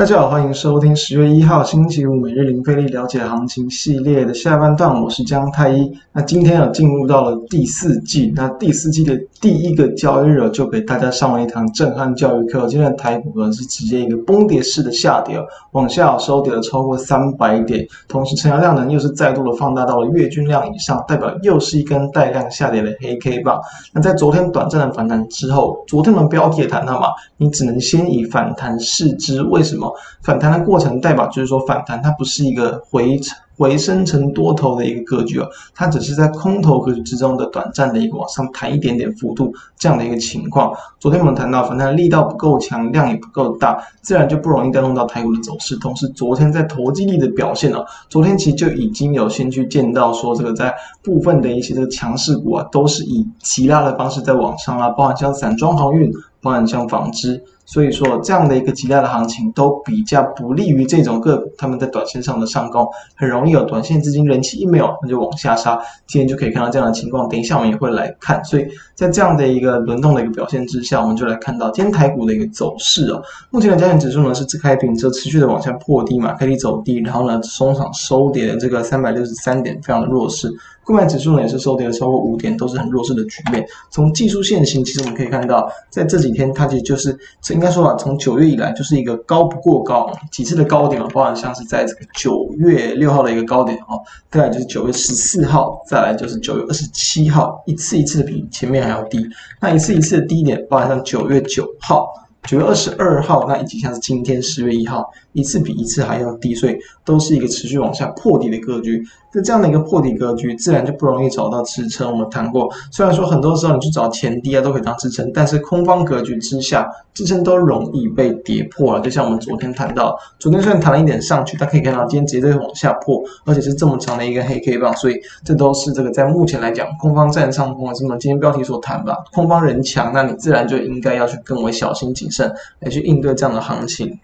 大家好，欢迎收听十月一号星期五每日零费力了解行情系列的下半段，我是江太一。那今天啊，进入到了第四季，那第四季的第一个交易日就给大家上了一堂震撼教育课。今天的台股呢是直接一个崩跌式的下跌，往下收跌了超过三百点，同时成交量呢又是再度的放大到了月均量以上，代表又是一根带量下跌的黑 K 棒。那在昨天短暂的反弹之后，昨天的标题也谈到嘛，你只能先以反弹视之，为什么？反弹的过程代表就是说，反弹它不是一个回回升成多头的一个格局啊，它只是在空头格局之中的短暂的一个往上弹一点点幅度这样的一个情况。昨天我们谈到反弹力道不够强，量也不够大，自然就不容易带动到台股的走势。同时，昨天在投机力的表现哦，昨天其实就已经有先去见到说，这个在部分的一些这个强势股啊，都是以急拉的方式在往上啊，包含像散装航运，包含像纺织。所以说，这样的一个极大的行情都比较不利于这种个股，他们在短线上的上攻，很容易有短线资金人气一没有，那就往下杀。今天就可以看到这样的情况，等一下我们也会来看。所以在这样的一个轮动的一个表现之下，我们就来看到今天台股的一个走势哦。目前的加权指数呢是自开平之后持续的往下破低嘛，开低走低，然后呢中场收跌的这个三百六十三点，非常的弱势。柜买指数呢也是收跌了超过五点，都是很弱势的局面。从技术线型，其实我们可以看到，在这几天它其实就是这，应该说啊，从九月以来就是一个高不过高，几次的高点啊，包含像是在这个九月六号的一个高点哦，再来就是九月十四号，再来就是九月二十七号，一次一次的比前面还要低。那一次一次的低点，包含像九月九号、九月二十二号，那以及像是今天十月一号，一次比一次还要低，所以都是一个持续往下破底的格局。那这样的一个破底格局，自然就不容易找到支撑。我们谈过，虽然说很多时候你去找前低啊都可以当支撑，但是空方格局之下，支撑都容易被跌破了。就像我们昨天谈到，昨天虽然弹了一点上去，但可以看到今天直接在往下破，而且是这么长的一个黑 K 棒，所以这都是这个在目前来讲，空方占上风。这么今天标题所谈吧，空方人强，那你自然就应该要去更为小心谨慎来去应对这样的行情。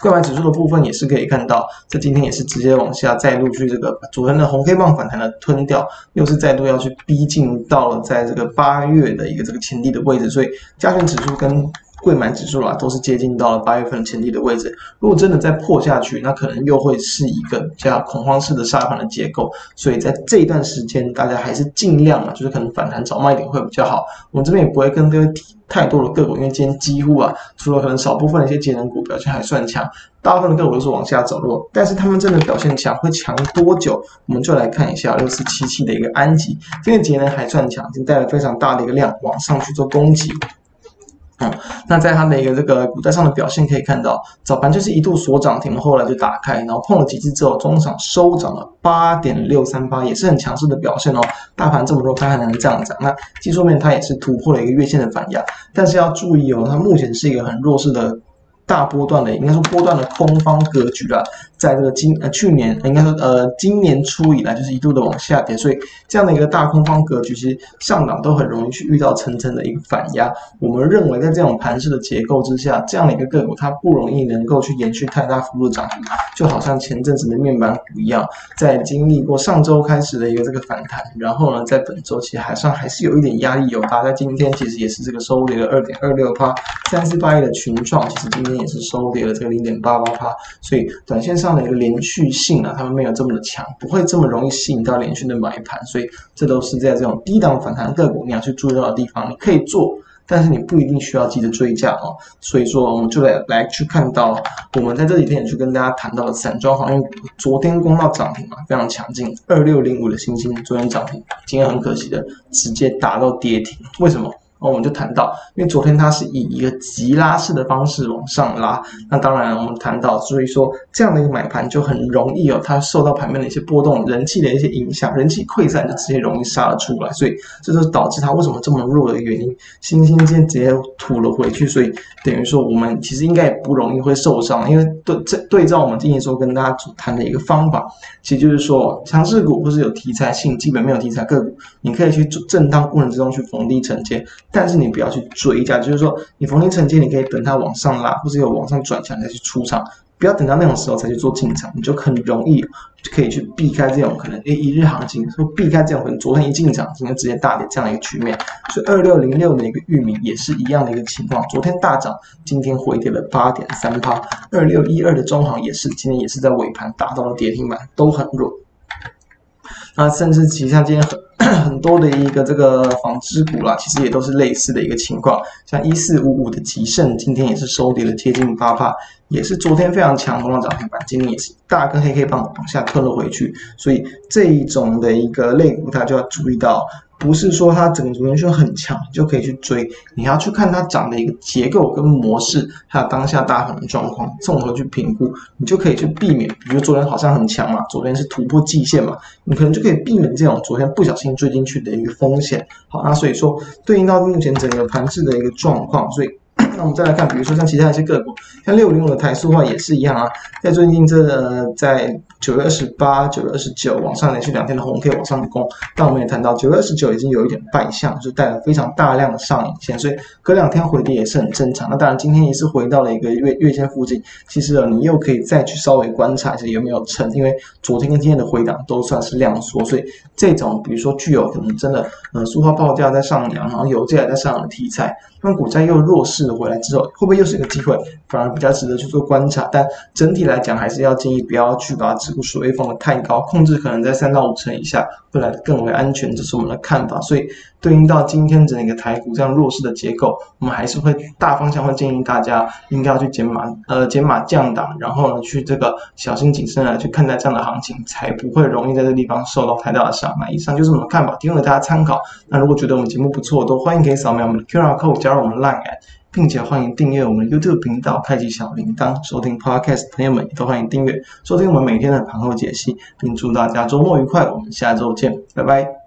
购买指数的部分也是可以看到，这今天也是直接往下再度去这个把昨天的红黑棒反弹的吞掉，又是再度要去逼近到了在这个八月的一个这个前低的位置，所以加权指数跟柜买指数啦都是接近到了八月份前低的位置。如果真的再破下去，那可能又会是一个比较恐慌式的杀盘的结构。所以在这一段时间，大家还是尽量啊，就是可能反弹早卖点会比较好。我们这边也不会跟各位提。太多的个股，因为今天几乎啊，除了可能少部分的一些节能股表现还算强，大部分的个股都是往下走弱。但是他们真的表现强，会强多久？我们就来看一下六四七七的一个安吉，这个节能还算强，已经带来非常大的一个量往上去做攻击。那在它的一个这个股价上的表现可以看到，早盘就是一度锁涨停，后来就打开，然后碰了几次之后，中场收涨了八点六三八，也是很强势的表现哦。大盘这么弱，它还能这样涨？那技术面它也是突破了一个月线的反压，但是要注意哦，它目前是一个很弱势的。大波段的，应该说波段的空方格局啦，在这个今呃去年应该说呃今年初以来就是一度的往下跌，所以这样的一个大空方格局，其实上档都很容易去遇到层层的一个反压。我们认为在这种盘势的结构之下，这样的一个个股它不容易能够去延续太大幅度的涨幅，就好像前阵子的面板股一样，在经历过上周开始的一个这个反弹，然后呢在本周其实还算还是有一点压力有大概今天其实也是这个收跌了二点二六趴，三四八亿的群创，其实今天。也是收跌了这个零点八八趴，所以短线上这样的一个连续性啊，他们没有这么的强，不会这么容易吸引到连续的买盘，所以这都是在这种低档反弹个股你要去注意到的地方，你可以做，但是你不一定需要急着追价哦。所以说，我们就来来去看到我们在这几天也去跟大家谈到了散装航运股，昨天攻到涨停嘛，非常强劲，二六零五的星星昨天涨停，今天很可惜的直接打到跌停，为什么？哦我们就谈到，因为昨天它是以一个急拉式的方式往上拉，那当然我们谈到，所以说这样的一个买盘就很容易哦，它受到盘面的一些波动、人气的一些影响，人气溃散就直接容易杀了出来，所以这就是导致它为什么这么弱的原因。欣兴今天直接吐了回去，所以等于说我们其实应该也不容易会受伤，因为对这对照我们今天说跟大家谈的一个方法，其实就是说强势股或是有题材性、基本没有题材个股，你可以去震荡过程之中去逢低承接。但是你不要去追价，就是说你逢低承接，你可以等它往上拉，或者有往上转强再去出场。不要等到那种时候才去做进场，你就很容易就可以去避开这种可能诶一日行情，说避开这种可能昨天一进场今天直接大跌这样的一个局面。所以二六零六的一个域名也是一样的一个情况，昨天大涨，今天回跌了八点三趴。二六一二的中行也是今天也是在尾盘达到了跌停板，都很弱。那甚至其实像今天很很多的一个这个纺织股啦，其实也都是类似的一个情况。像一四五五的吉盛，今天也是收跌了接近八帕，也是昨天非常强，的涨停板，今天也是大根黑黑棒往下吞了回去。所以这一种的一个类股，大家就要注意到。不是说它整个族群很强就可以去追，你要去看它涨的一个结构跟模式，还有当下大盘的状况，综合去评估，你就可以去避免。比如昨天好像很强嘛，昨天是突破季线嘛，你可能就可以避免这种昨天不小心追进去的一个风险。好，那所以说对应到目前整个盘势的一个状况，所以。那我们再来看，比如说像其他一些个股，像六五零五的台塑化也是一样啊，在最近这个、在九月二十八、九月二十九往上连续两天的红 K 往上攻，但我们也谈到九月二十九已经有一点败相，就带了非常大量的上影线，所以隔两天回跌也是很正常。那当然今天也是回到了一个月月线附近，其实你又可以再去稍微观察一下有没有撑，因为昨天跟今天的回档都算是量缩，所以这种比如说具有可能真的呃塑化报价在上扬，然后油价也在上涨的题材，那股价又弱势回来之后，会不会又是一个机会？反而比较值得去做观察。但整体来讲，还是要建议不要去把持股水位放得太高，控制可能在三到五成以下，会来得更为安全。这是我们的看法。所以对应到今天整个台股这样弱势的结构，我们还是会大方向会建议大家应该要去减码，呃，减码降档，然后呢，去这个小心谨慎来去看待这样的行情，才不会容易在这地方受到太大的伤害。以上就是我们的看法，提供给大家参考。那如果觉得我们节目不错，都欢迎可以扫描我们的 QR code 加入我们的 Line。并且欢迎订阅我们 YouTube 频道，太极小铃铛，收听 Podcast。朋友们也都欢迎订阅收听我们每天的盘后解析，并祝大家周末愉快。我们下周见，拜拜。